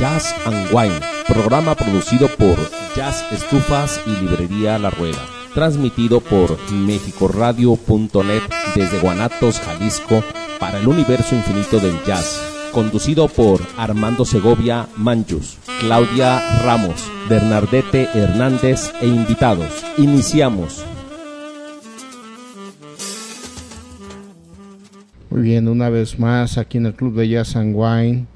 Jazz and Wine, programa producido por Jazz Estufas y Librería La Rueda, transmitido por mexicoradio.net desde Guanatos, Jalisco, para el universo infinito del jazz, conducido por Armando Segovia Manchus, Claudia Ramos, Bernardete Hernández e invitados. Iniciamos. Muy bien, una vez más aquí en el Club de Jazz and Wine,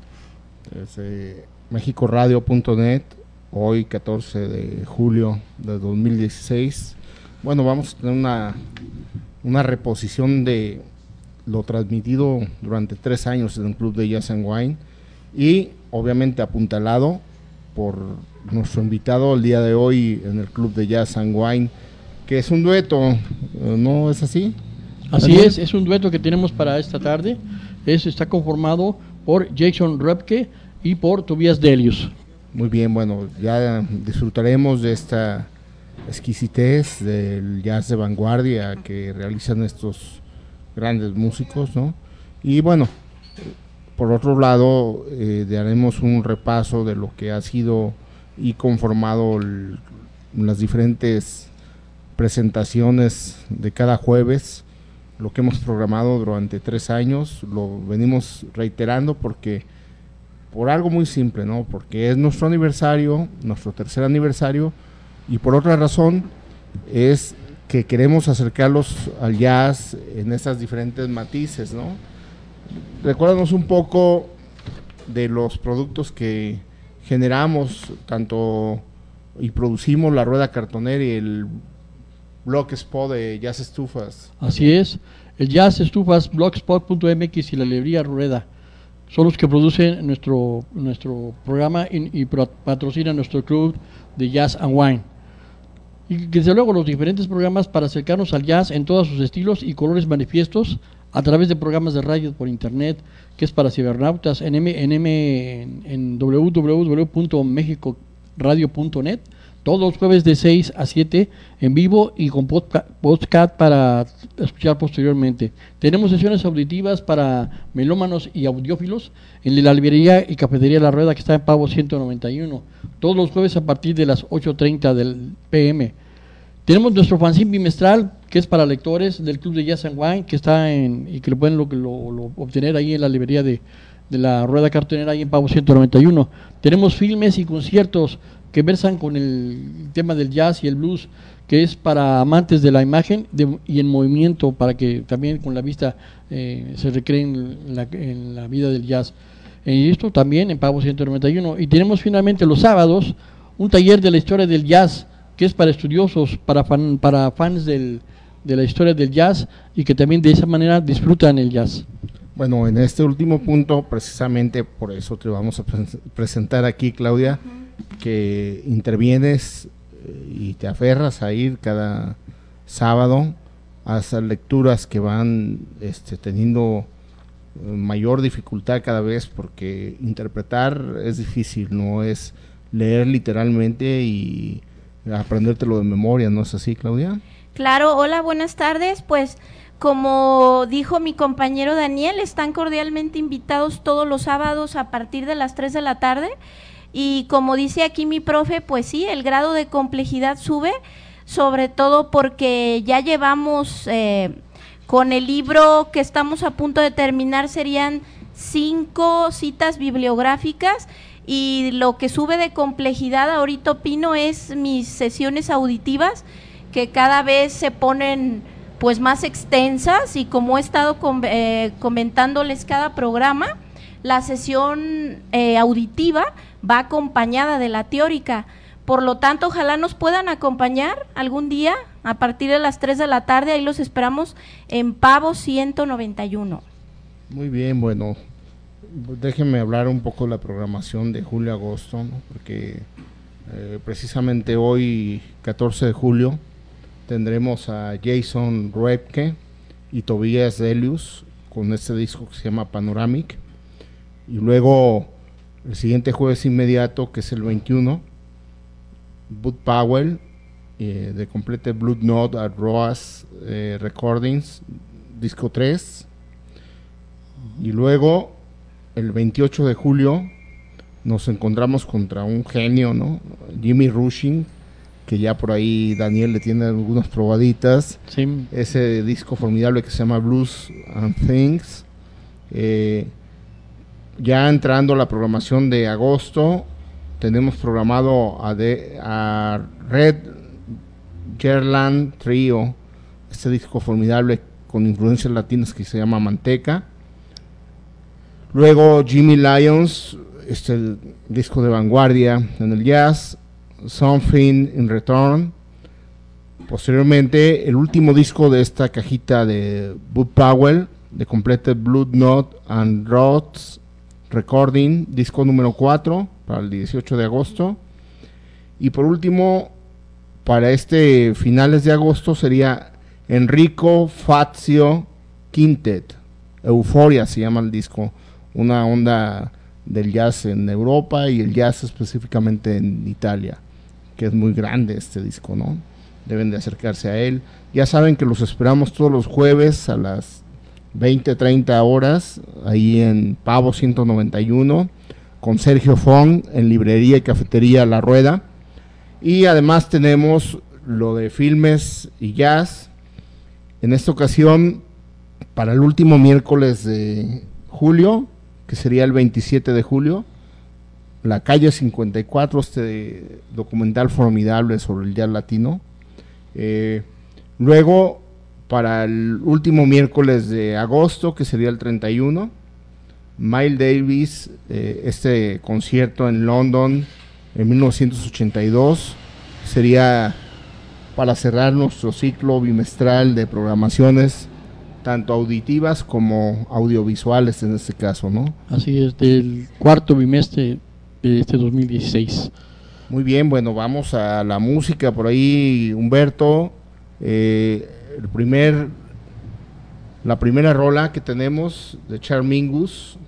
desde mexicoradio.net, hoy 14 de julio de 2016. Bueno, vamos a tener una, una reposición de lo transmitido durante tres años en el Club de Jazz and Wine y obviamente apuntalado por nuestro invitado el día de hoy en el Club de Jazz and Wine, que es un dueto, ¿no es así? Así es, es un dueto que tenemos para esta tarde. Es, está conformado por Jason Repke y por Tobias Delius. Muy bien, bueno, ya disfrutaremos de esta exquisitez del jazz de vanguardia que realizan estos grandes músicos, ¿no? Y bueno, por otro lado, eh, daremos un repaso de lo que ha sido y conformado las diferentes presentaciones de cada jueves lo que hemos programado durante tres años, lo venimos reiterando porque por algo muy simple, ¿no? Porque es nuestro aniversario, nuestro tercer aniversario, y por otra razón es que queremos acercarlos al jazz en esas diferentes matices, ¿no? Recuérdanos un poco de los productos que generamos, tanto y producimos la rueda cartonera y el Blogspot de Jazz Estufas. Así es, el Jazz Estufas, blogspot.mx y la librería Rueda son los que producen nuestro, nuestro programa y, patrocinan nuestro club de Jazz and Wine. Y desde luego los diferentes programas para acercarnos al jazz en todos sus estilos y colores manifiestos a través de programas de radio por internet, que es para cibernautas en, M, en, M, en www.mexicoradio.net todos los jueves de 6 a 7 en vivo y con podcast para escuchar posteriormente. Tenemos sesiones auditivas para melómanos y audiófilos en la librería y cafetería La Rueda que está en Pavo 191, todos los jueves a partir de las 8.30 del PM. Tenemos nuestro fanzine bimestral que es para lectores del Club de Jazz and Wine que está en y que lo pueden lo, obtener ahí en la librería de, de la Rueda Cartonera ahí en Pavo 191. Tenemos filmes y conciertos que versan con el tema del jazz y el blues, que es para amantes de la imagen y en movimiento, para que también con la vista eh, se recreen en la, vida del jazz. Y esto también en Pavo 191. Y tenemos finalmente los sábados un taller de la historia del jazz, que es para estudiosos, para, para fans del, de la historia del jazz y que también de esa manera disfrutan el jazz. Bueno, en este último punto, precisamente por eso te vamos a presentar aquí, Claudia que intervienes eh, y te aferras a ir cada sábado a esas lecturas que van este, teniendo eh, mayor dificultad cada vez porque interpretar es difícil, no es leer literalmente y aprendértelo de memoria, ¿no es así, Claudia? Claro, hola, buenas tardes. Pues como dijo mi compañero Daniel, están cordialmente invitados todos los sábados a partir de las 3 de la tarde y como dice aquí mi profe, pues sí, el grado de complejidad sube, sobre todo porque ya llevamos eh, con el libro que estamos a punto de terminar, serían cinco citas bibliográficas. Y lo que sube de complejidad ahorita opino es mis sesiones auditivas que cada vez se ponen pues más extensas. Y como he estado eh, comentándoles cada programa, la sesión eh, auditiva va acompañada de la teórica. Por lo tanto, ojalá nos puedan acompañar algún día a partir de las 3 de la tarde. Ahí los esperamos en Pavo 191. Muy bien, bueno, déjenme hablar un poco de la programación de julio-agosto, porque eh, precisamente hoy, 14 de julio, tendremos a Jason Repke y Tobias Delius con este disco que se llama Panoramic. Y luego el siguiente jueves inmediato, que es el 21, Bud Powell, eh, de Complete Blood Note at Roas eh, Recordings, disco 3. Y luego, el 28 de julio, nos encontramos contra un genio, ¿no? Jimmy Rushing, que ya por ahí Daniel le tiene algunas probaditas. Sí. Ese disco formidable que se llama Blues and Things. Eh, ya entrando la programación de agosto, tenemos programado a, Red Gerland Trio, este disco formidable con influencias latinas que se llama Manteca. Luego Jimmy Lyons, este disco de vanguardia en el jazz, Something in Return. Posteriormente, el último disco de esta cajita de Bud Powell, de Completed Blood Note and Rods Recording, disco número 4 para el 18 de agosto. Y por último, para este finales de agosto sería Enrico Fazio Quintet. Euforia se llama el disco. Una onda del jazz en Europa y el jazz específicamente en Italia, que es muy grande este disco, ¿no? Deben de acercarse a él. Ya saben que los esperamos todos los jueves a las 20, 30 horas, ahí en Pavo 191, con Sergio Fong, en Librería y Cafetería La Rueda. Y además tenemos lo de filmes y jazz. En esta ocasión, para el último miércoles de julio, que sería el 27 de julio, La calle 54, este documental formidable sobre el jazz latino. Eh, luego, para el último miércoles de agosto, que sería el 31, Miles Davis, eh, este concierto en London en 1982, sería para cerrar nuestro ciclo bimestral de programaciones, tanto auditivas como audiovisuales en este caso, ¿no? Así es, del cuarto bimestre de este 2016. Muy bien, bueno, vamos a la música por ahí, Humberto. Eh, el primer, la primera rola que tenemos de Charmingus,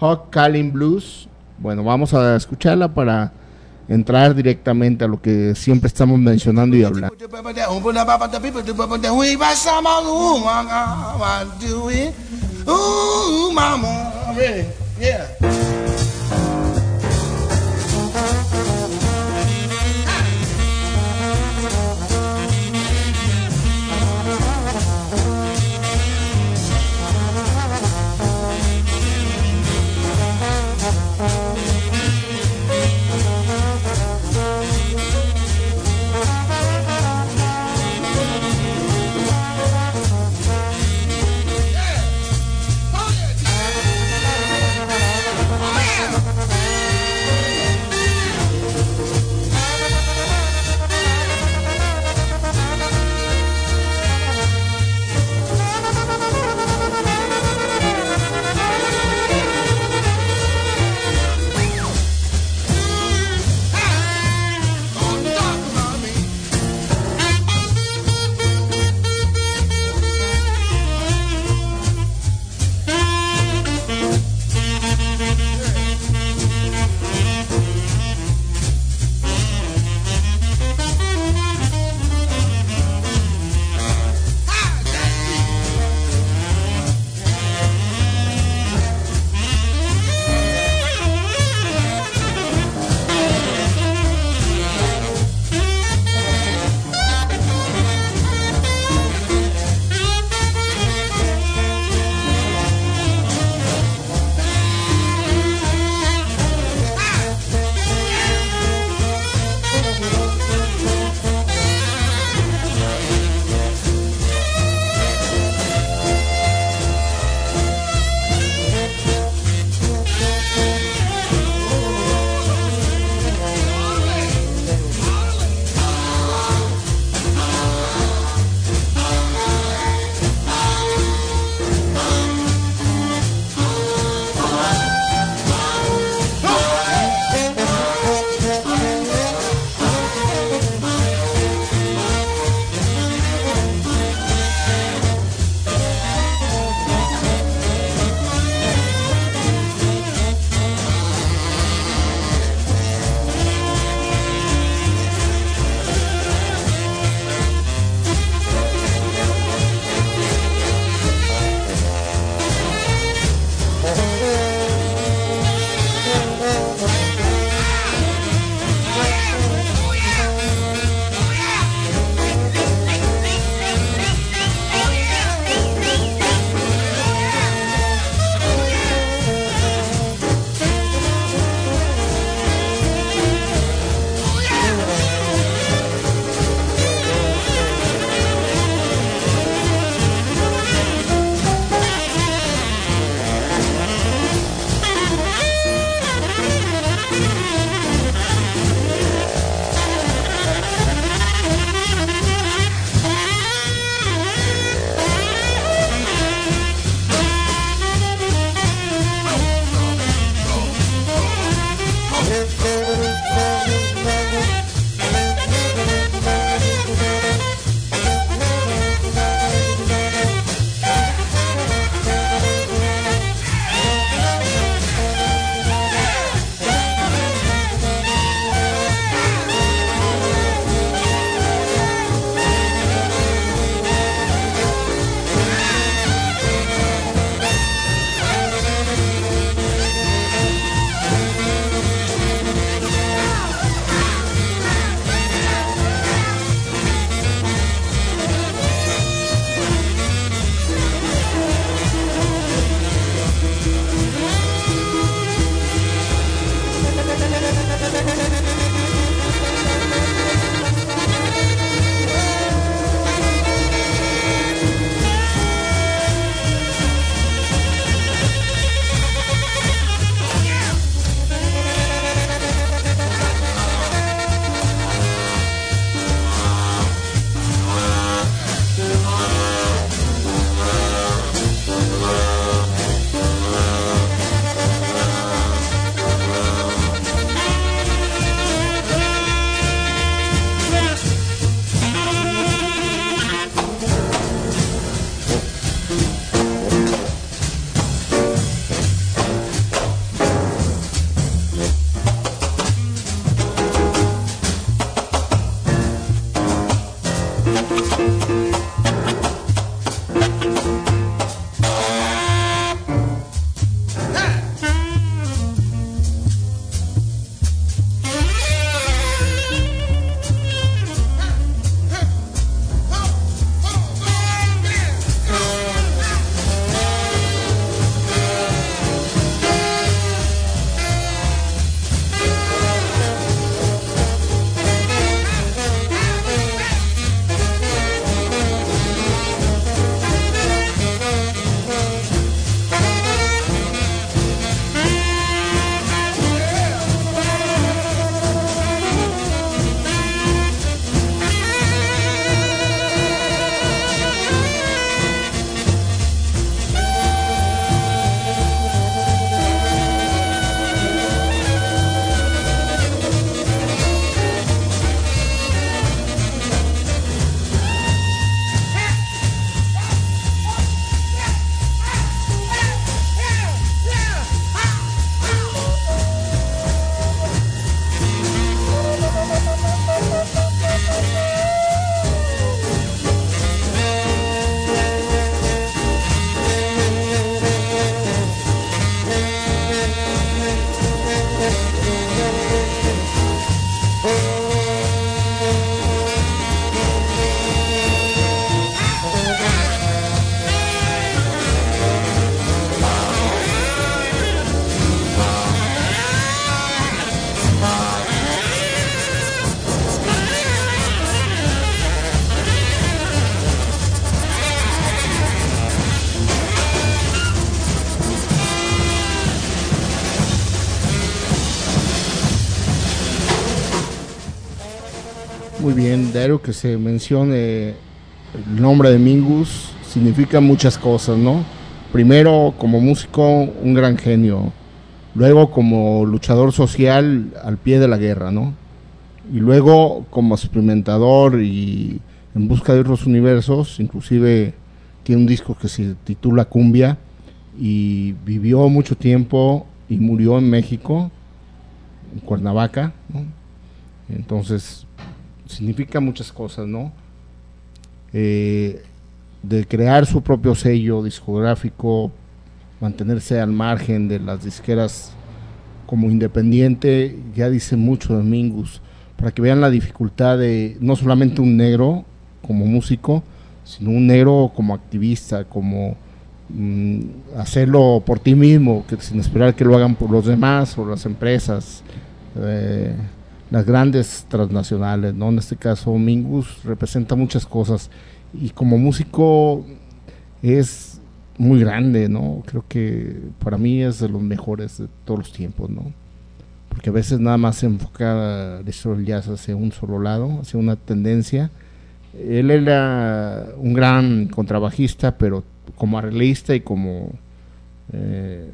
Hot Calling Blues. Bueno, vamos a escucharla para entrar directamente a lo que siempre estamos mencionando y hablando. De que se mencione el nombre de Mingus significa muchas cosas, ¿no? Primero, como músico, un gran genio. Luego, como luchador social al pie de la guerra, ¿no? Y luego, como experimentador y en busca de otros universos, inclusive tiene un disco que se titula Cumbia y vivió mucho tiempo y murió en México, en Cuernavaca, ¿no? Entonces, significa muchas cosas, ¿no? Eh, de crear su propio sello discográfico, mantenerse al margen de las disqueras como independiente, ya dice mucho de Mingus, para que vean la dificultad de no solamente un negro como músico, sino un negro como activista, como mm, hacerlo por ti mismo, que sin esperar que lo hagan por los demás o las empresas, eh, las grandes transnacionales, ¿no? En este caso Mingus representa muchas cosas y como músico es muy grande, ¿no? Creo que para mí es de los mejores de todos los tiempos, ¿no? Porque a veces nada más se enfoca el jazz hacia un solo lado, hacia una tendencia. Él era un gran contrabajista, pero como arreglista y como eh,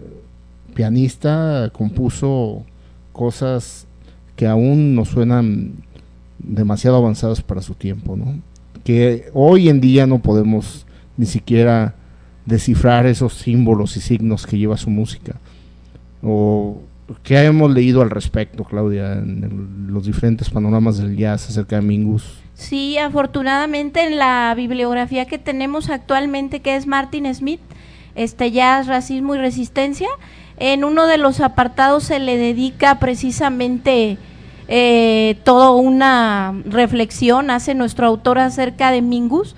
pianista compuso cosas que aún no suenan demasiado avanzadas para su tiempo, ¿no? que hoy en día no podemos ni siquiera descifrar esos símbolos y signos que lleva su música. O qué hemos leído al respecto, Claudia, en los diferentes panoramas del jazz acerca de Mingus. Sí, afortunadamente en la bibliografía que tenemos actualmente, que es Martin Smith, este jazz, racismo y resistencia, en uno de los apartados se le dedica precisamente eh, toda una reflexión hace nuestro autor acerca de Mingus.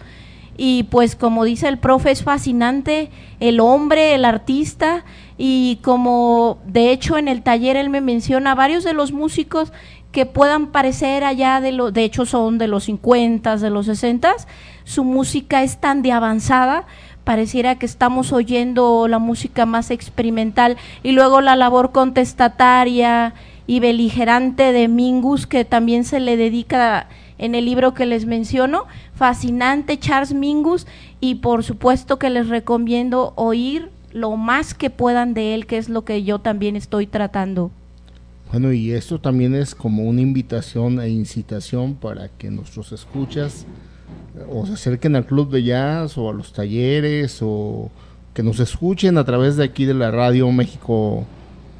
Y pues como dice el profe es fascinante el hombre, el artista. Y como de hecho en el taller él me menciona varios de los músicos que puedan parecer allá de lo, de hecho son de los 50, de los 60, su música es tan de avanzada, pareciera que estamos oyendo la música más experimental. Y luego la labor contestataria y beligerante de Mingus, que también se le dedica en el libro que les menciono. Fascinante Charles Mingus y por supuesto que les recomiendo oír lo más que puedan de él, que es lo que yo también estoy tratando. Bueno, y esto también es como una invitación e incitación para que nuestros escuchas o se acerquen al club de jazz o a los talleres o que nos escuchen a través de aquí de la radio México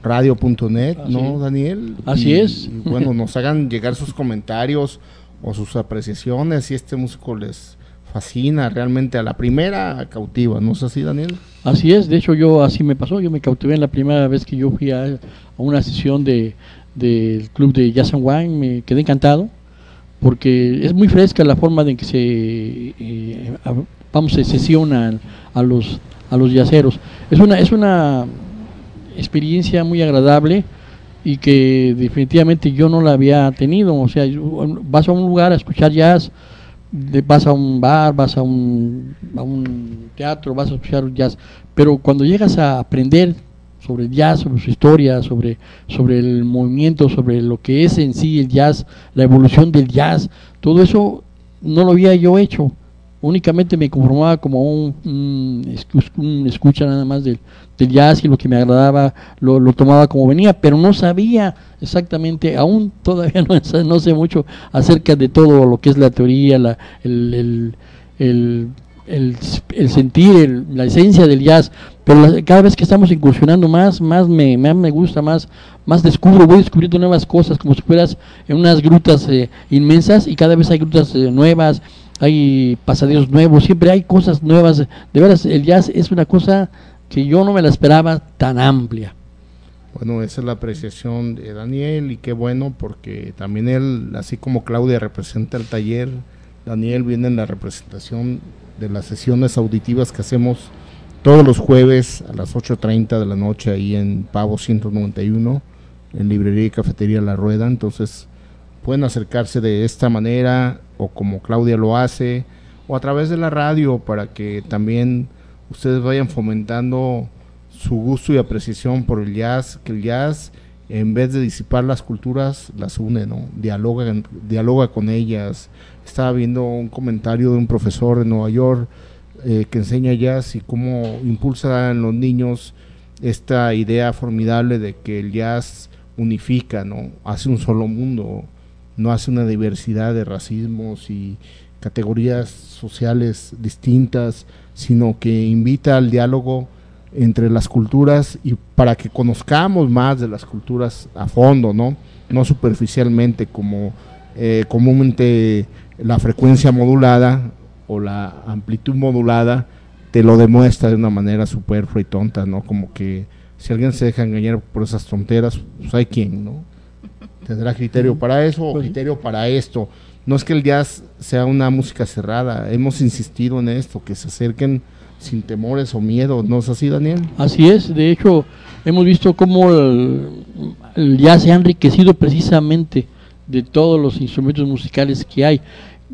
radio.net, ¿no, Daniel? Así es. Y bueno, nos hagan llegar sus comentarios o sus apreciaciones si este músico les fascina realmente a la primera cautiva, ¿no es así, Daniel? Así es, de hecho yo así me pasó, yo me cautivé en la primera vez que yo fui a, una sesión de del club de Jazz and Wine, me quedé encantado porque es muy fresca la forma de que se eh, vamos se sesiona a los a los yaceros. Es una es una experiencia muy agradable y que definitivamente yo no la había tenido. O sea, vas a un lugar a escuchar jazz, vas a un bar, vas a un, a un teatro, vas a escuchar jazz, pero cuando llegas a aprender sobre el jazz, sobre su historia, sobre, sobre el movimiento, sobre lo que es en sí el jazz, la evolución del jazz, todo eso no lo había yo hecho únicamente me conformaba como un, escucha nada más del, del, jazz y lo que me agradaba lo, lo, tomaba como venía, pero no sabía exactamente, aún todavía no, no, sé mucho acerca de todo lo que es la teoría, la, el, el, el, el, sentir, la esencia del jazz, pero cada vez que estamos incursionando más, más me, más me gusta, más, más descubro, voy descubriendo nuevas cosas, como si fueras en unas grutas eh, inmensas y cada vez hay grutas eh, nuevas, hay pasadizos nuevos, siempre hay cosas nuevas. De veras, el jazz es una cosa que yo no me la esperaba tan amplia. Bueno, esa es la apreciación de Daniel y qué bueno porque también él, así como Claudia representa el taller, Daniel viene en la representación de las sesiones auditivas que hacemos todos los jueves a las 8.30 de la noche ahí en Pavo 191, en Librería y Cafetería La Rueda. Entonces, pueden acercarse de esta manera o como Claudia lo hace o a través de la radio para que también ustedes vayan fomentando su gusto y apreciación por el jazz, que el jazz en vez de disipar las culturas, las une, ¿no? Dialoga, dialoga con ellas. Estaba viendo un comentario de un profesor en Nueva York eh, que enseña jazz y cómo impulsa en los niños esta idea formidable de que el jazz unifica, ¿no? Hace un solo mundo, no hace una diversidad de racismos y categorías sociales distintas, sino que invita al diálogo entre las culturas y para que conozcamos más de las culturas a fondo, ¿no? No superficialmente como eh, comúnmente la frecuencia modulada o la amplitud modulada te lo demuestra de una manera superflua y tonta, ¿no? Como que si alguien se deja engañar por esas tonteras, pues hay quien, ¿no? Tendrá criterio para eso o Pues criterio para esto. No es que el jazz sea una música cerrada, hemos insistido en esto, que se acerquen sin temores o miedo, ¿no es así, Daniel? Así es, de hecho, hemos visto cómo el, el jazz se ha enriquecido precisamente de todos los instrumentos musicales que hay.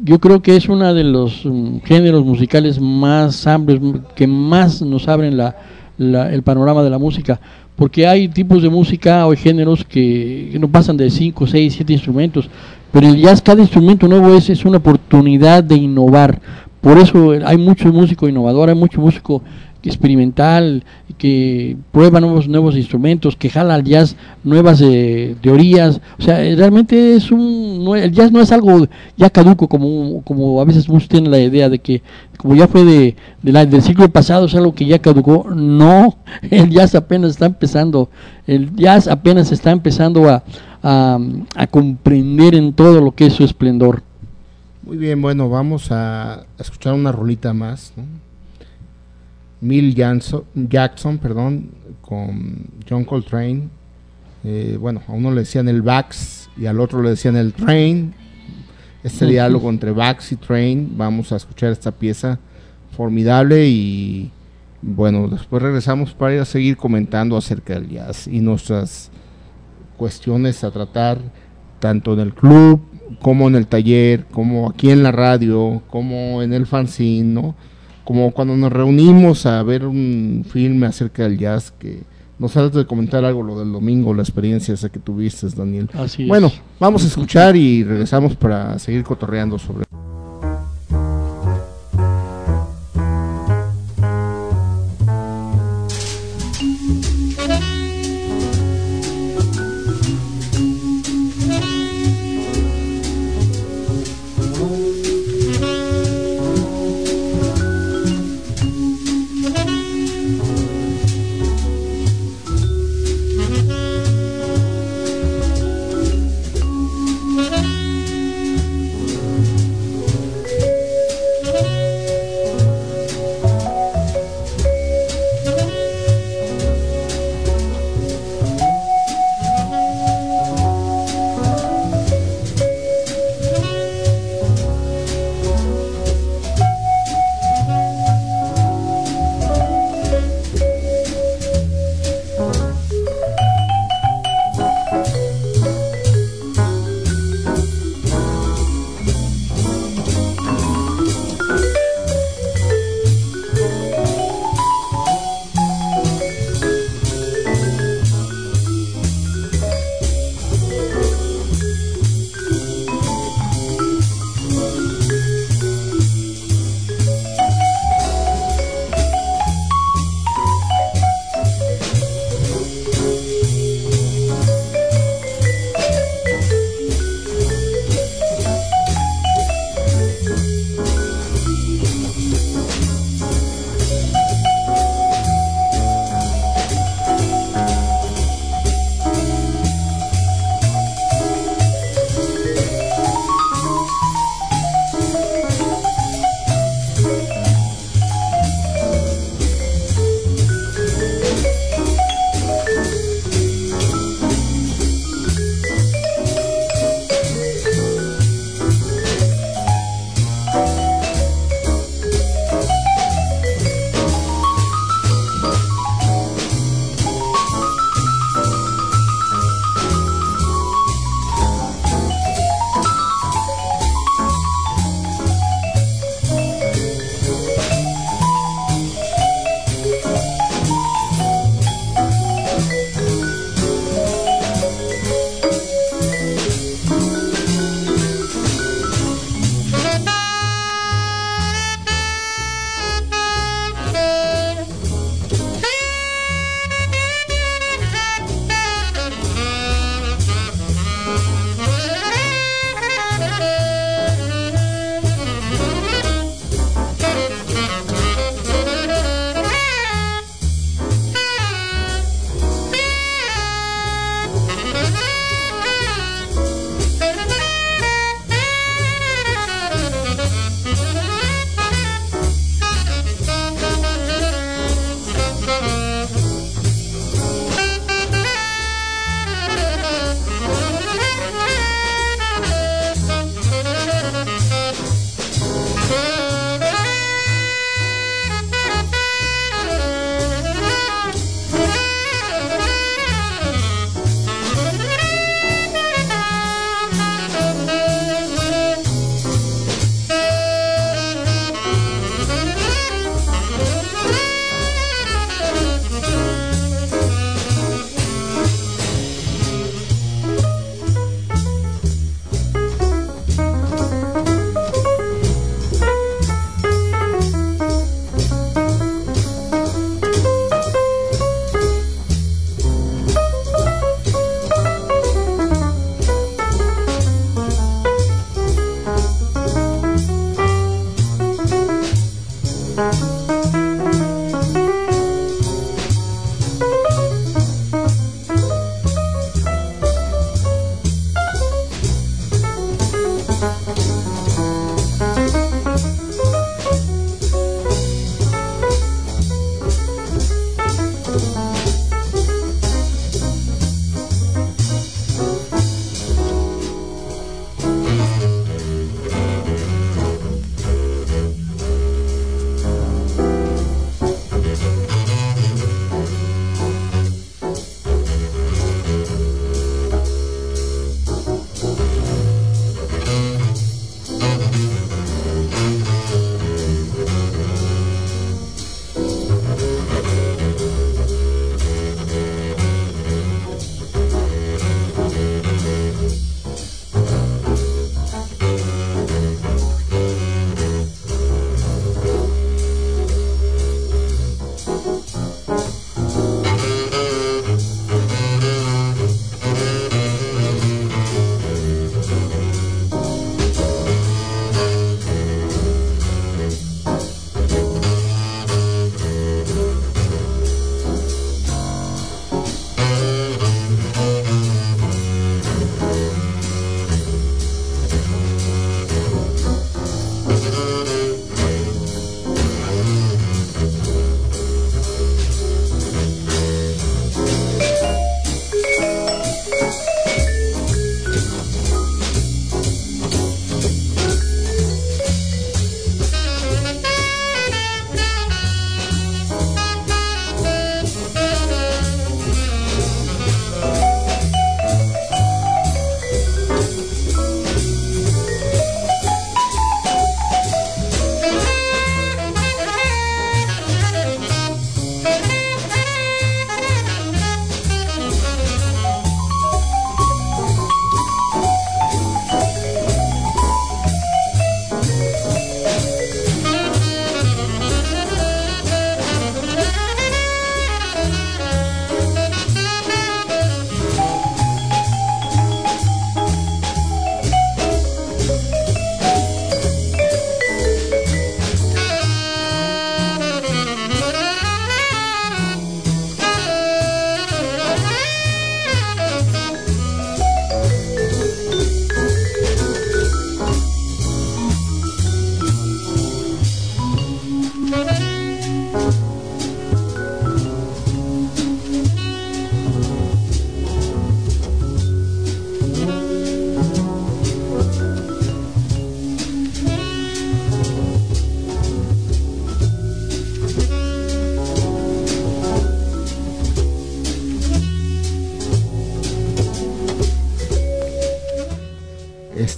Yo creo que es uno de los mm, géneros musicales más amplios, que más nos abren la, la- el panorama de la música, porque hay tipos de música o géneros que, no pasan de 5, 6, 7 instrumentos, pero el jazz, cada instrumento nuevo es una oportunidad de innovar. Por eso hay mucho músico innovador, hay mucho músico experimental que prueba nuevos nuevos instrumentos, que jala al jazz nuevas eh, teorías. O sea, eh, realmente es un no- el jazz no es algo ya caduco como como a veces muchos tienen la idea de que como ya fue de, la- del siglo pasado es algo que ya caducó. No, el jazz apenas está empezando. El jazz apenas está empezando a, a, a comprender en todo lo que es su esplendor. Muy bien, bueno, vamos a escuchar una rolita más. Mill Jackson, Jackson, perdón, con John Coltrane. Eh, bueno, a uno le decían el Bax y al otro le decían el Train. Este diálogo entre Bax y Train, vamos a escuchar esta pieza formidable y bueno, después regresamos para ir a seguir comentando acerca del jazz y nuestras cuestiones a tratar tanto en el club como en el taller, como aquí en la radio, como en el fanzine, ¿no? Como cuando nos reunimos a ver un filme acerca del jazz que nos has de comentar algo lo del domingo, la experiencia esa que tuviste, Daniel. Así es. Bueno, vamos a escuchar y regresamos para seguir cotorreando sobre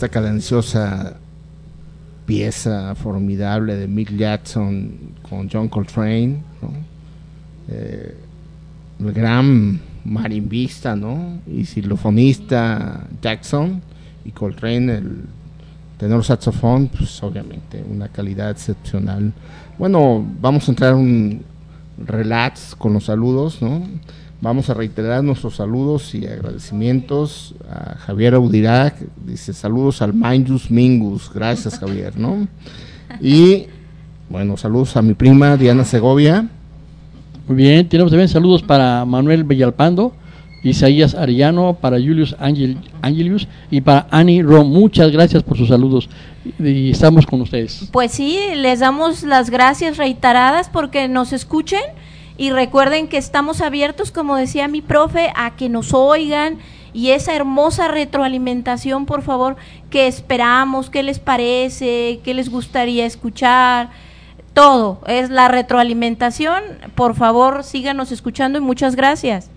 esta cadenciosa pieza formidable de Mick Jackson con John Coltrane, eh, el gran marimbista ¿no? y xylofonista Jackson y Coltrane, el tenor saxofón, pues obviamente una calidad excepcional. Bueno, vamos a entrar un relax con los saludos, ¿no? Vamos a reiterar nuestros saludos y agradecimientos a Javier Audirac, dice saludos al Mindus Mingus, gracias Javier, ¿no? Y bueno, saludos a mi prima Diana Segovia. Muy bien, tenemos también saludos para Manuel Bellalpando, Isaías Arellano, para Julius Angel, Angelius y para Annie Rom. Muchas gracias por sus saludos y estamos con ustedes. Pues sí, les damos las gracias reiteradas porque nos escuchen y recuerden que estamos abiertos, como decía mi profe, a que nos oigan y esa hermosa retroalimentación, por favor, que esperamos, qué les parece, qué les gustaría escuchar, todo es la retroalimentación. Por favor, síganos escuchando y muchas gracias.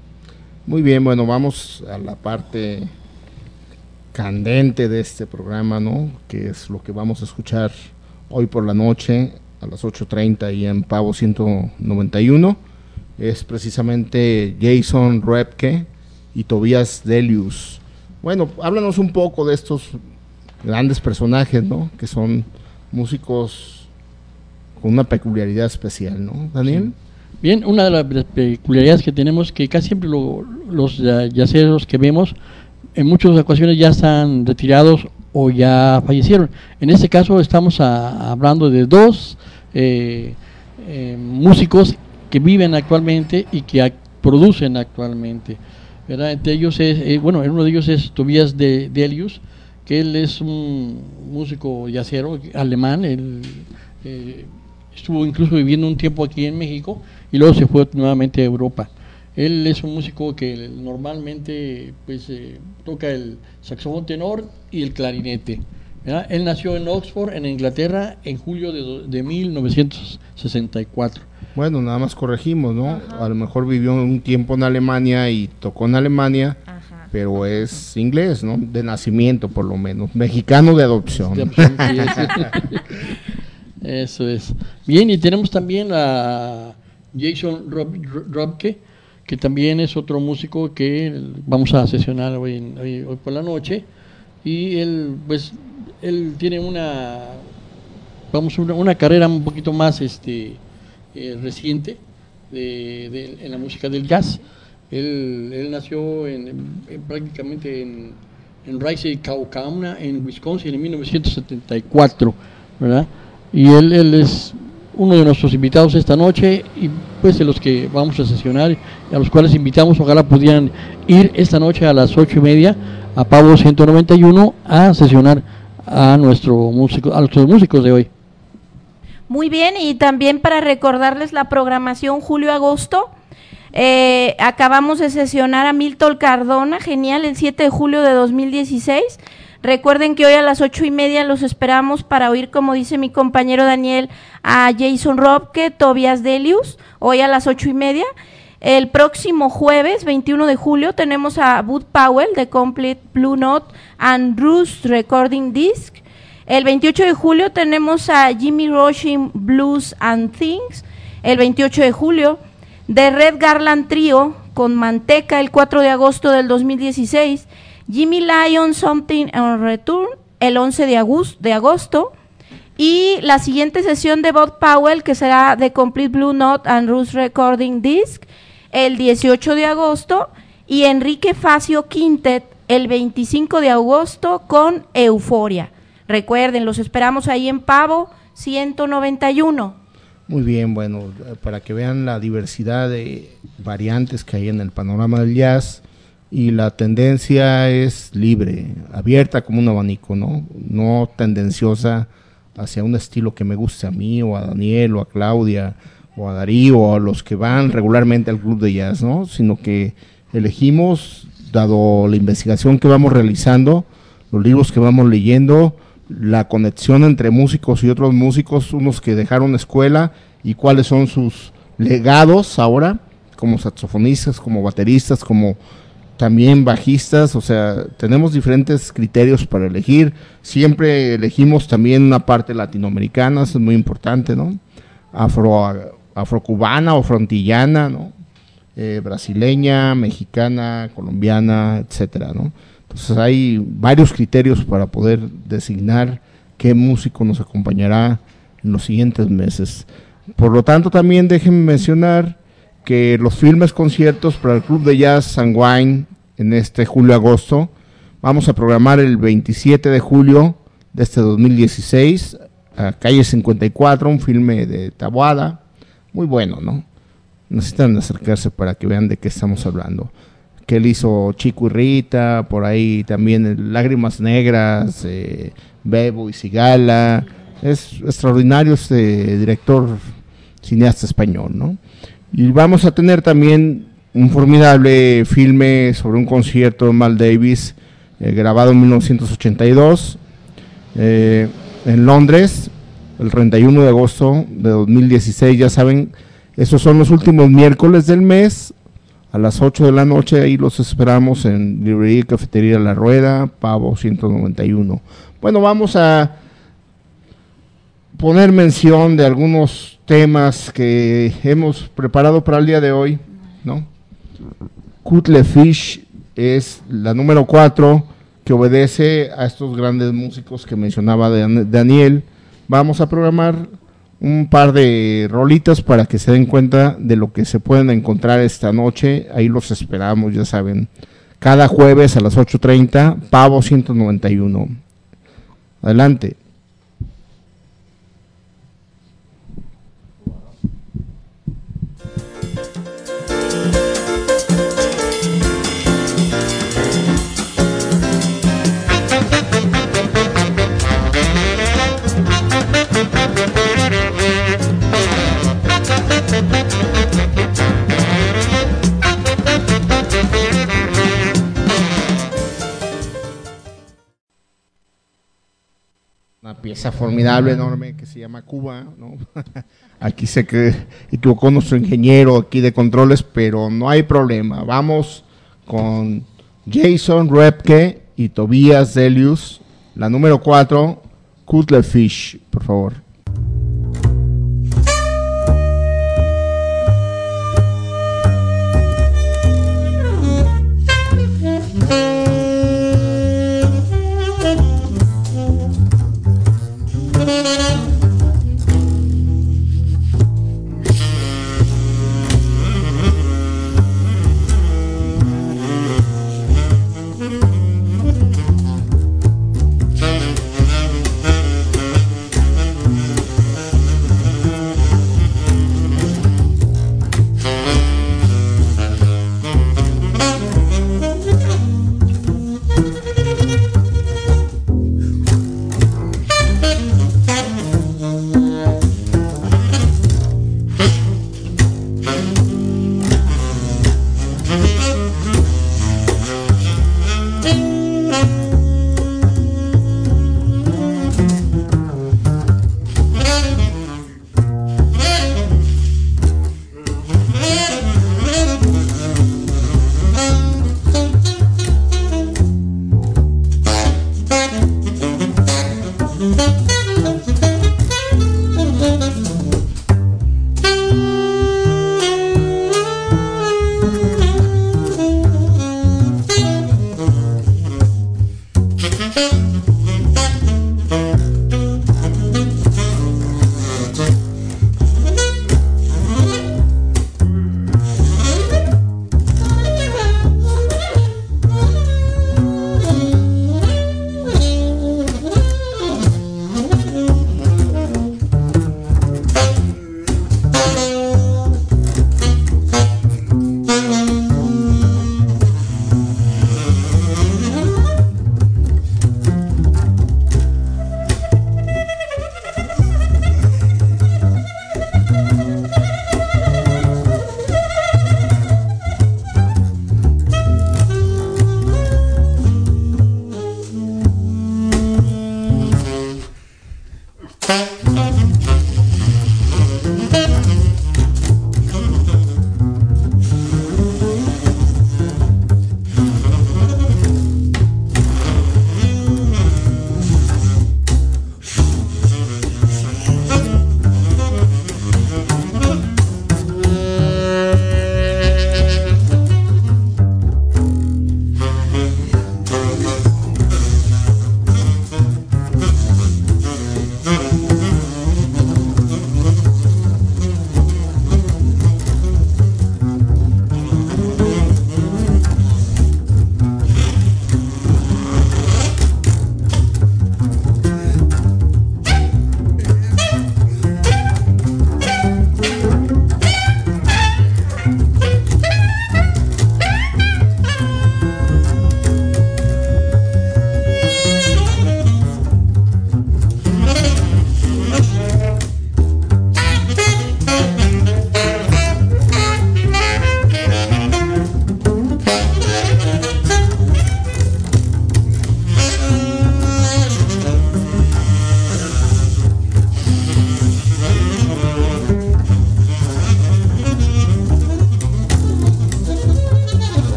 Muy bien, bueno, vamos a la parte candente de este programa, ¿no? Que es lo que vamos a escuchar hoy por la noche a las 8.30 y en Pavo 191 es precisamente Jason Repke y Tobias Delius. Bueno, háblanos un poco de estos grandes personajes, ¿no? Que son músicos con una peculiaridad especial, ¿no, Daniel? Bien, una de las peculiaridades que tenemos que casi siempre los yaceros que vemos en muchas ocasiones ya están retirados o ya fallecieron. En este caso estamos hablando de dos eh, eh, músicos que viven actualmente y que producen actualmente. ¿verdad? Entre ellos es, eh, bueno, uno de ellos es Tobias de Delius, que él es un músico yacero alemán, él eh, estuvo incluso viviendo un tiempo aquí en México y luego se fue nuevamente a Europa. Él es un músico que normalmente pues toca el saxofón tenor y el clarinete. Él nació en Oxford, en Inglaterra, en julio de, de 1964. Bueno, nada más corregimos, ¿no? A lo mejor vivió un tiempo en Alemania y tocó en Alemania, pero es inglés, ¿no? De nacimiento, por lo menos. Mexicano de adopción. Eso es. Bien, y tenemos también a Jason Robke, que también es otro músico que vamos a sesionar hoy, hoy, por la noche. Y él, pues, él tiene una, vamos, una, una carrera un poquito más, este, eh, reciente de, en la música del jazz. Él, él nació en, prácticamente en, en Rice, Caucauna, en Wisconsin, en 1974, ¿verdad? Y él, él es uno de nuestros invitados esta noche y pues de los que vamos a sesionar, a los cuales invitamos, ojalá pudieran ir esta noche a las ocho y media a Pablo 191 a sesionar a nuestro músico, a nuestros músicos de hoy. Muy bien, y también para recordarles la programación julio-agosto, eh, acabamos de sesionar a Milton Cardona, genial, el 7 de julio de 2016. Recuerden que hoy a las ocho y media los esperamos para oír, como dice mi compañero Daniel, a Jason Robke, Tobias Delius, hoy a las ocho y media. El próximo jueves, 21 de julio, tenemos a Bud Powell de Complete Blue Note and Bruce Recording Disc. El 28 de julio tenemos a Jimmy Rushing Blues and Things. El 28 de julio, The Red Garland Trio con Manteca el 4 de agosto del 2016. Jimmy Lyon Something on Return el 11 de, agosto, de agosto. Y la siguiente sesión de Bob Powell, que será The Complete Blue Note and Roots Recording Disc, el 18 de agosto. Y Enrique Facio Quintet el 25 de agosto con Euforia. Recuerden, los esperamos ahí en Pavo 191. Muy bien, bueno, para que vean la diversidad de variantes que hay en el panorama del jazz y la tendencia es libre, abierta como un abanico, ¿no? No tendenciosa hacia un estilo que me guste a mí o a Daniel o a Claudia o a Darío o a los que van regularmente al club de jazz, ¿no? Sino que elegimos, dado la investigación que vamos realizando, los libros que vamos leyendo, la conexión entre músicos y otros músicos, unos que dejaron escuela y cuáles son sus legados ahora como saxofonistas, como bateristas, como también bajistas, o sea, tenemos diferentes criterios para elegir. Siempre elegimos también una parte latinoamericana, eso es muy importante, ¿no? Afro, afrocubana o frontillana, ¿no? Eh, brasileña, mexicana, colombiana, etcétera, ¿no? Entonces hay varios criterios para poder designar qué músico nos acompañará en los siguientes meses. Por lo tanto, también déjenme mencionar que los filmes conciertos para el Club de Jazz San Wine en este julio-agosto, vamos a programar el 27 de julio de este 2016, a Calle 54, un filme de Tabuada, muy bueno, ¿no? Necesitan acercarse para que vean de qué estamos hablando. Que él hizo Chico y Rita, por ahí también Lágrimas Negras, eh, Bebo y Sigala. Es extraordinario este director cineasta español, ¿no? Y vamos a tener también un formidable filme sobre un concierto de Mal Davis eh, grabado en 1982 eh, en Londres, el 31 de agosto de 2016. Ya saben, esos son los últimos miércoles del mes a las 8 de la noche. Ahí los esperamos en Librería y Cafetería La Rueda, Pavo 191. Bueno, vamos a poner mención de algunos temas que hemos preparado para el día de hoy, ¿no? Cutle Fish es la número cuatro que obedece a estos grandes músicos que mencionaba Daniel. Vamos a programar un par de rolitas para que se den cuenta de lo que se pueden encontrar esta noche. Ahí los esperamos, ya saben. Cada jueves a las 8.30, Pavo 191. Adelante. Pieza formidable, enorme, que se llama Cuba. ¿no? aquí se equivocó nuestro ingeniero aquí de controles, pero no hay problema. Vamos con Jason Repke y Tobias Delius, la número 4, Cutler Fish, por favor.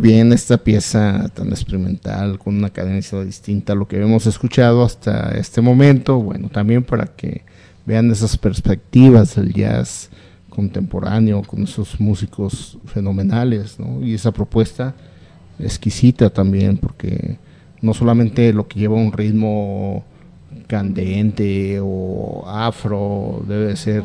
Bien, esta pieza tan experimental, con una cadencia distinta a lo que hemos escuchado hasta este momento, bueno, también para que vean esas perspectivas del jazz contemporáneo con esos músicos fenomenales, ¿no? Y esa propuesta exquisita también, porque no solamente lo que lleva un ritmo candente o afro debe ser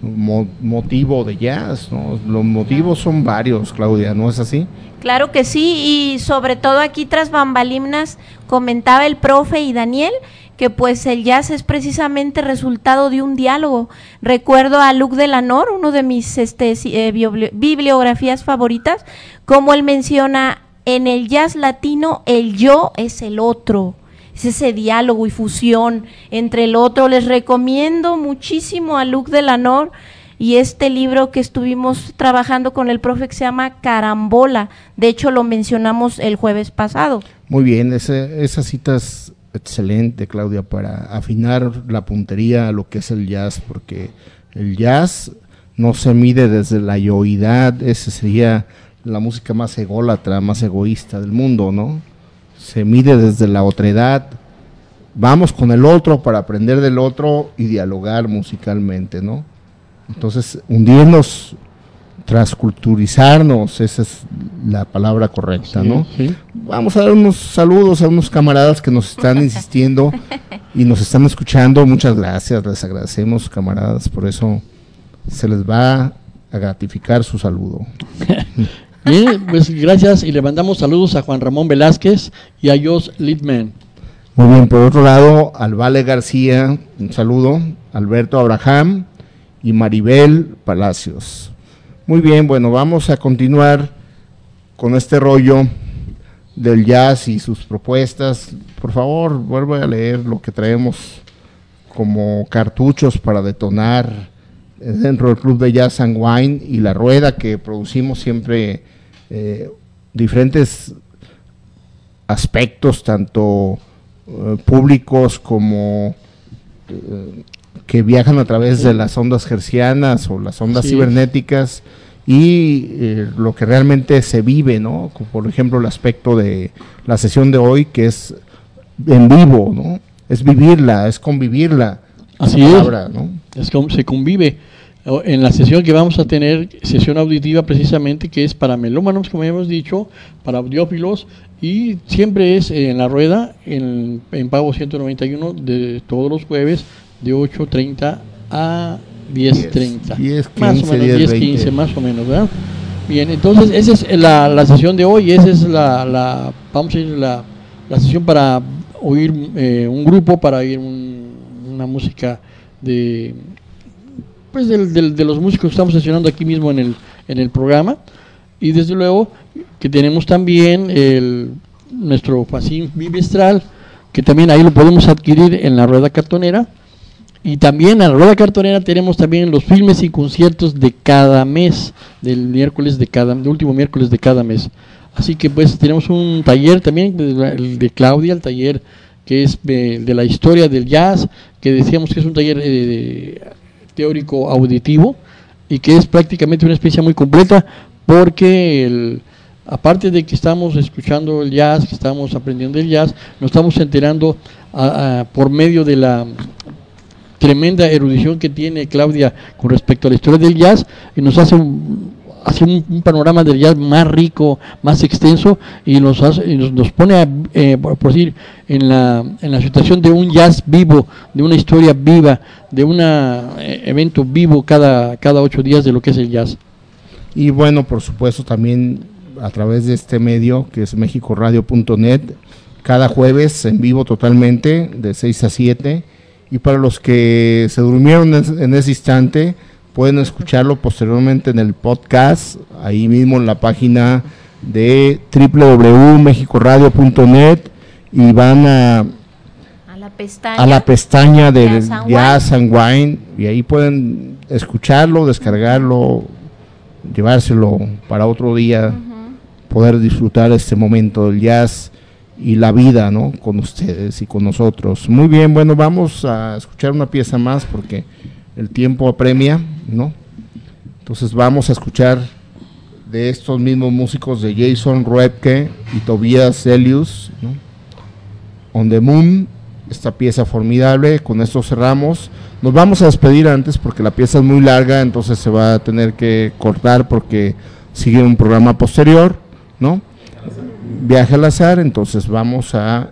motivo de jazz, ¿no? Los motivos son varios, Claudia, ¿no es así? Claro que sí, y sobre todo aquí tras bambalinas comentaba el profe y Daniel que pues el jazz es precisamente resultado de un diálogo. Recuerdo a Luc Delanor, uno de mis este, eh, bibliografías favoritas, como él menciona, en el jazz latino el yo es el otro. Es ese diálogo y fusión entre el otro. Les recomiendo muchísimo a Luc Delanor y este libro que estuvimos trabajando con el profe que se llama Carambola. De hecho, lo mencionamos el jueves pasado. Muy bien, ese, esa cita es excelente, Claudia, para afinar la puntería a lo que es el jazz, porque el jazz no se mide desde la yoidad, esa sería la música más ególatra, más egoísta del mundo, ¿no? Se mide desde la otredad. Vamos con el otro para aprender del otro y dialogar musicalmente, ¿no? Entonces, hundirnos, transculturizarnos, esa es la palabra correcta, ¿no? Vamos a dar unos saludos a unos camaradas que nos están insistiendo y nos están escuchando. Muchas gracias, les agradecemos, camaradas, por eso se les va a gratificar su saludo. Bien, pues gracias y le mandamos saludos a Juan Ramón Velázquez y a Jos Littman. Muy bien, por otro lado, al Vale García, un saludo, Alberto Abraham, y Maribel Palacios. Muy bien, bueno, vamos a continuar con este rollo del jazz y sus propuestas. Por favor, vuelvo a leer lo que traemos como cartuchos para detonar dentro del Club de Jazz and Wine y la rueda que producimos siempre eh, diferentes aspectos, tanto eh, públicos como eh, que viajan a través de las ondas hercianas o las ondas cibernéticas y lo que realmente se vive, ¿no? Como por ejemplo el aspecto de la sesión de hoy que es en vivo, ¿no? Es vivirla, es convivirla. Así es. ¿no? Es como se convive. En la sesión que vamos a tener, sesión auditiva precisamente, que es para melómanos, como hemos dicho, para audiófilos, y siempre es en la rueda, en, en pago 191 de todos los jueves, de 8.30 a 10.30. 10, más o menos, 10, 15, más o menos, ¿verdad? Bien, entonces esa es la, la sesión de hoy, esa es la, la vamos a ir la, la sesión para oír eh, un grupo, para oír una música de pues del, del, de los músicos que estamos sesionando aquí mismo en el, en el programa y desde luego que tenemos también el, nuestro facín bimestral que también ahí lo podemos adquirir en la rueda cartonera y también en la rueda cartonera tenemos también los filmes y conciertos de cada mes, del miércoles de cada, del último miércoles de cada mes. Así que pues tenemos un taller también, el de Claudia, el taller que es de, la historia del jazz, que decíamos que es un taller eh, teórico auditivo y que es prácticamente una experiencia muy completa porque el, aparte de que estamos escuchando el jazz, que estamos aprendiendo el jazz, nos estamos enterando por medio de la tremenda erudición que tiene Claudia con respecto a la historia del jazz y nos hace un, hace un, panorama del jazz más rico, más extenso y nos, nos, pone, eh, por decir, en la, en la situación de un jazz vivo, de una historia viva, de un eh, evento vivo cada, cada ocho días de lo que es el jazz. Y bueno, por supuesto también a través de este medio que es mexicoradio.net, cada jueves en vivo totalmente, de 6 a 7 y para los que se durmieron en ese instante, pueden escucharlo posteriormente en el podcast, ahí mismo en la página de www.mexicoradio.net y van a, a la pestaña, a la pestaña del Jazz and Wine y ahí pueden escucharlo, descargarlo, llevárselo para otro día, poder disfrutar este momento del jazz y la vida, ¿no? Con ustedes y con nosotros. Muy bien, bueno, vamos a escuchar una pieza más porque el tiempo apremia, ¿no? Entonces vamos a escuchar de estos mismos músicos de Jason Roepke y Tobias Elius, ¿no? On the Moon, esta pieza formidable, con esto cerramos. Nos vamos a despedir antes porque la pieza es muy larga, entonces se va a tener que cortar porque sigue un programa posterior, ¿no? Viaje al azar, entonces vamos a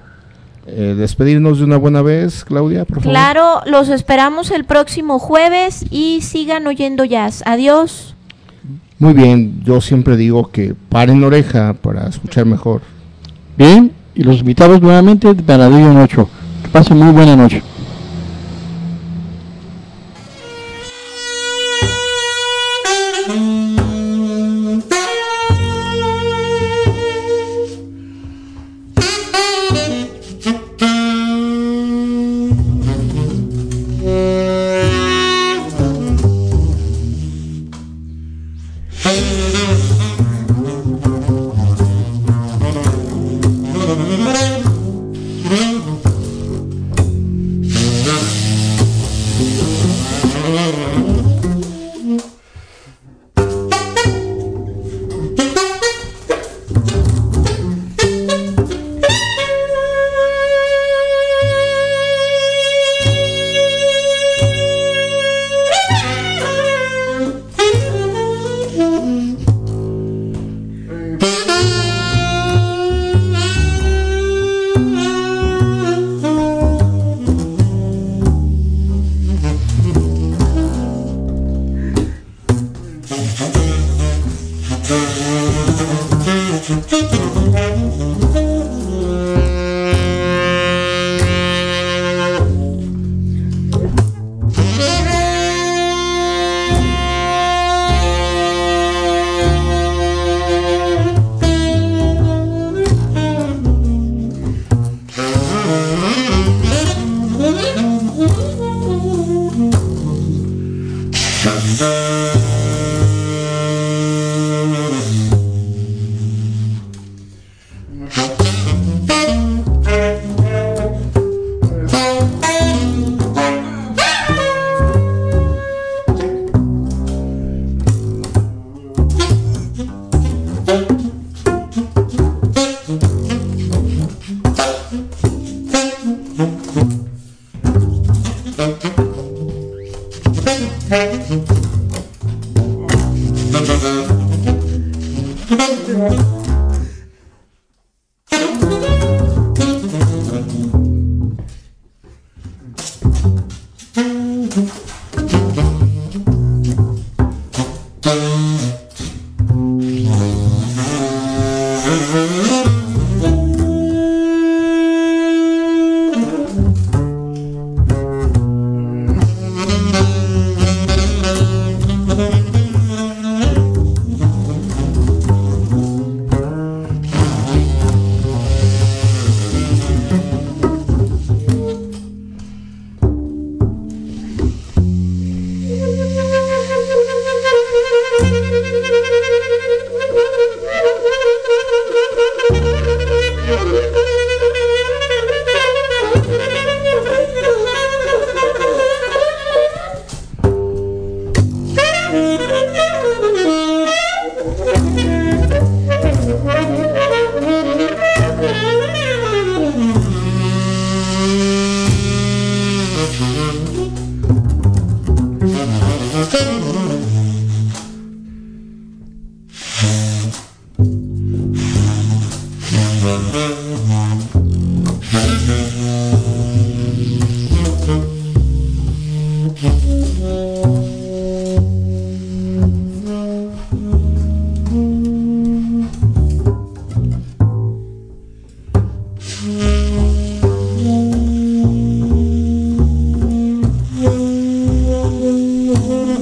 eh, despedirnos de una buena vez, Claudia, por favor. Claro, los esperamos el próximo jueves y sigan oyendo jazz. Adiós. Muy bien, yo siempre digo que paren la oreja para escuchar mejor. Bien, y los invitamos nuevamente para día 8. Que pasen muy buena noche. Mm-hmm.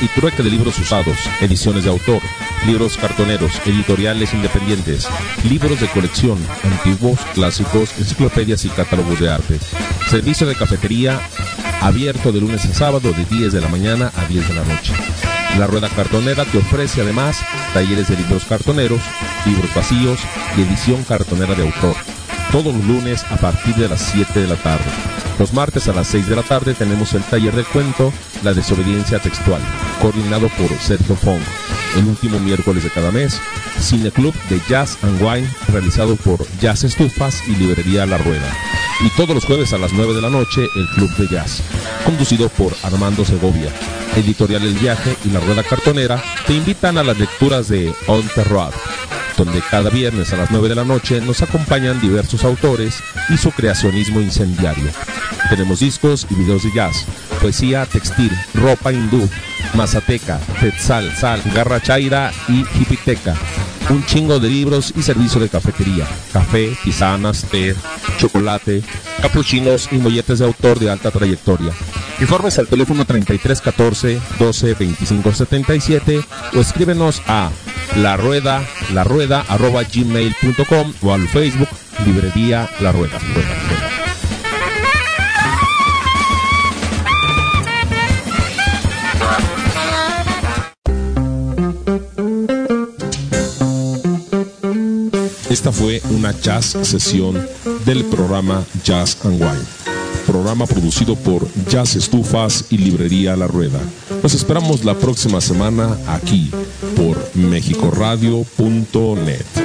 Y trueque de libros usados, ediciones de autor, libros cartoneros, editoriales independientes, libros de colección, antiguos, clásicos, enciclopedias y catálogos de arte. Servicio de cafetería abierto de lunes a sábado de 10 de la mañana a 10 de la noche. La Rueda Cartonera te ofrece además talleres de libros cartoneros, libros vacíos y edición cartonera de autor. Todos los lunes a partir de las 7 de la tarde. Los martes a las 6 de la tarde tenemos el taller de cuento La desobediencia textual, coordinado por Sergio Fong. El último miércoles de cada mes, Cineclub de Jazz and Wine, realizado por Jazz Estufas y Librería La Rueda. Y todos los jueves a las 9 de la noche, el Club de Jazz, conducido por Armando Segovia. Editorial El Viaje y La Rueda Cartonera te invitan a las lecturas de On the Road, donde cada viernes a las 9 de la noche nos acompañan diversos autores y su creacionismo incendiario. Tenemos discos y videos de jazz, poesía, textil, ropa hindú, mazateca, tetzal, sal, garra chaira y hipiteca. Un chingo de libros y servicio de cafetería, café, tisanas, té, chocolate, capuchinos y molletes de autor de alta trayectoria. Informes al teléfono 3314 12 25 77 o escríbenos a la rueda, la rueda arroba gmail.com o al Facebook librería la rueda. Esta fue una jazz sesión del programa Jazz and Wine, programa producido por Jazz Estufas y Librería La Rueda. Nos esperamos la próxima semana aquí mexicoradio.net.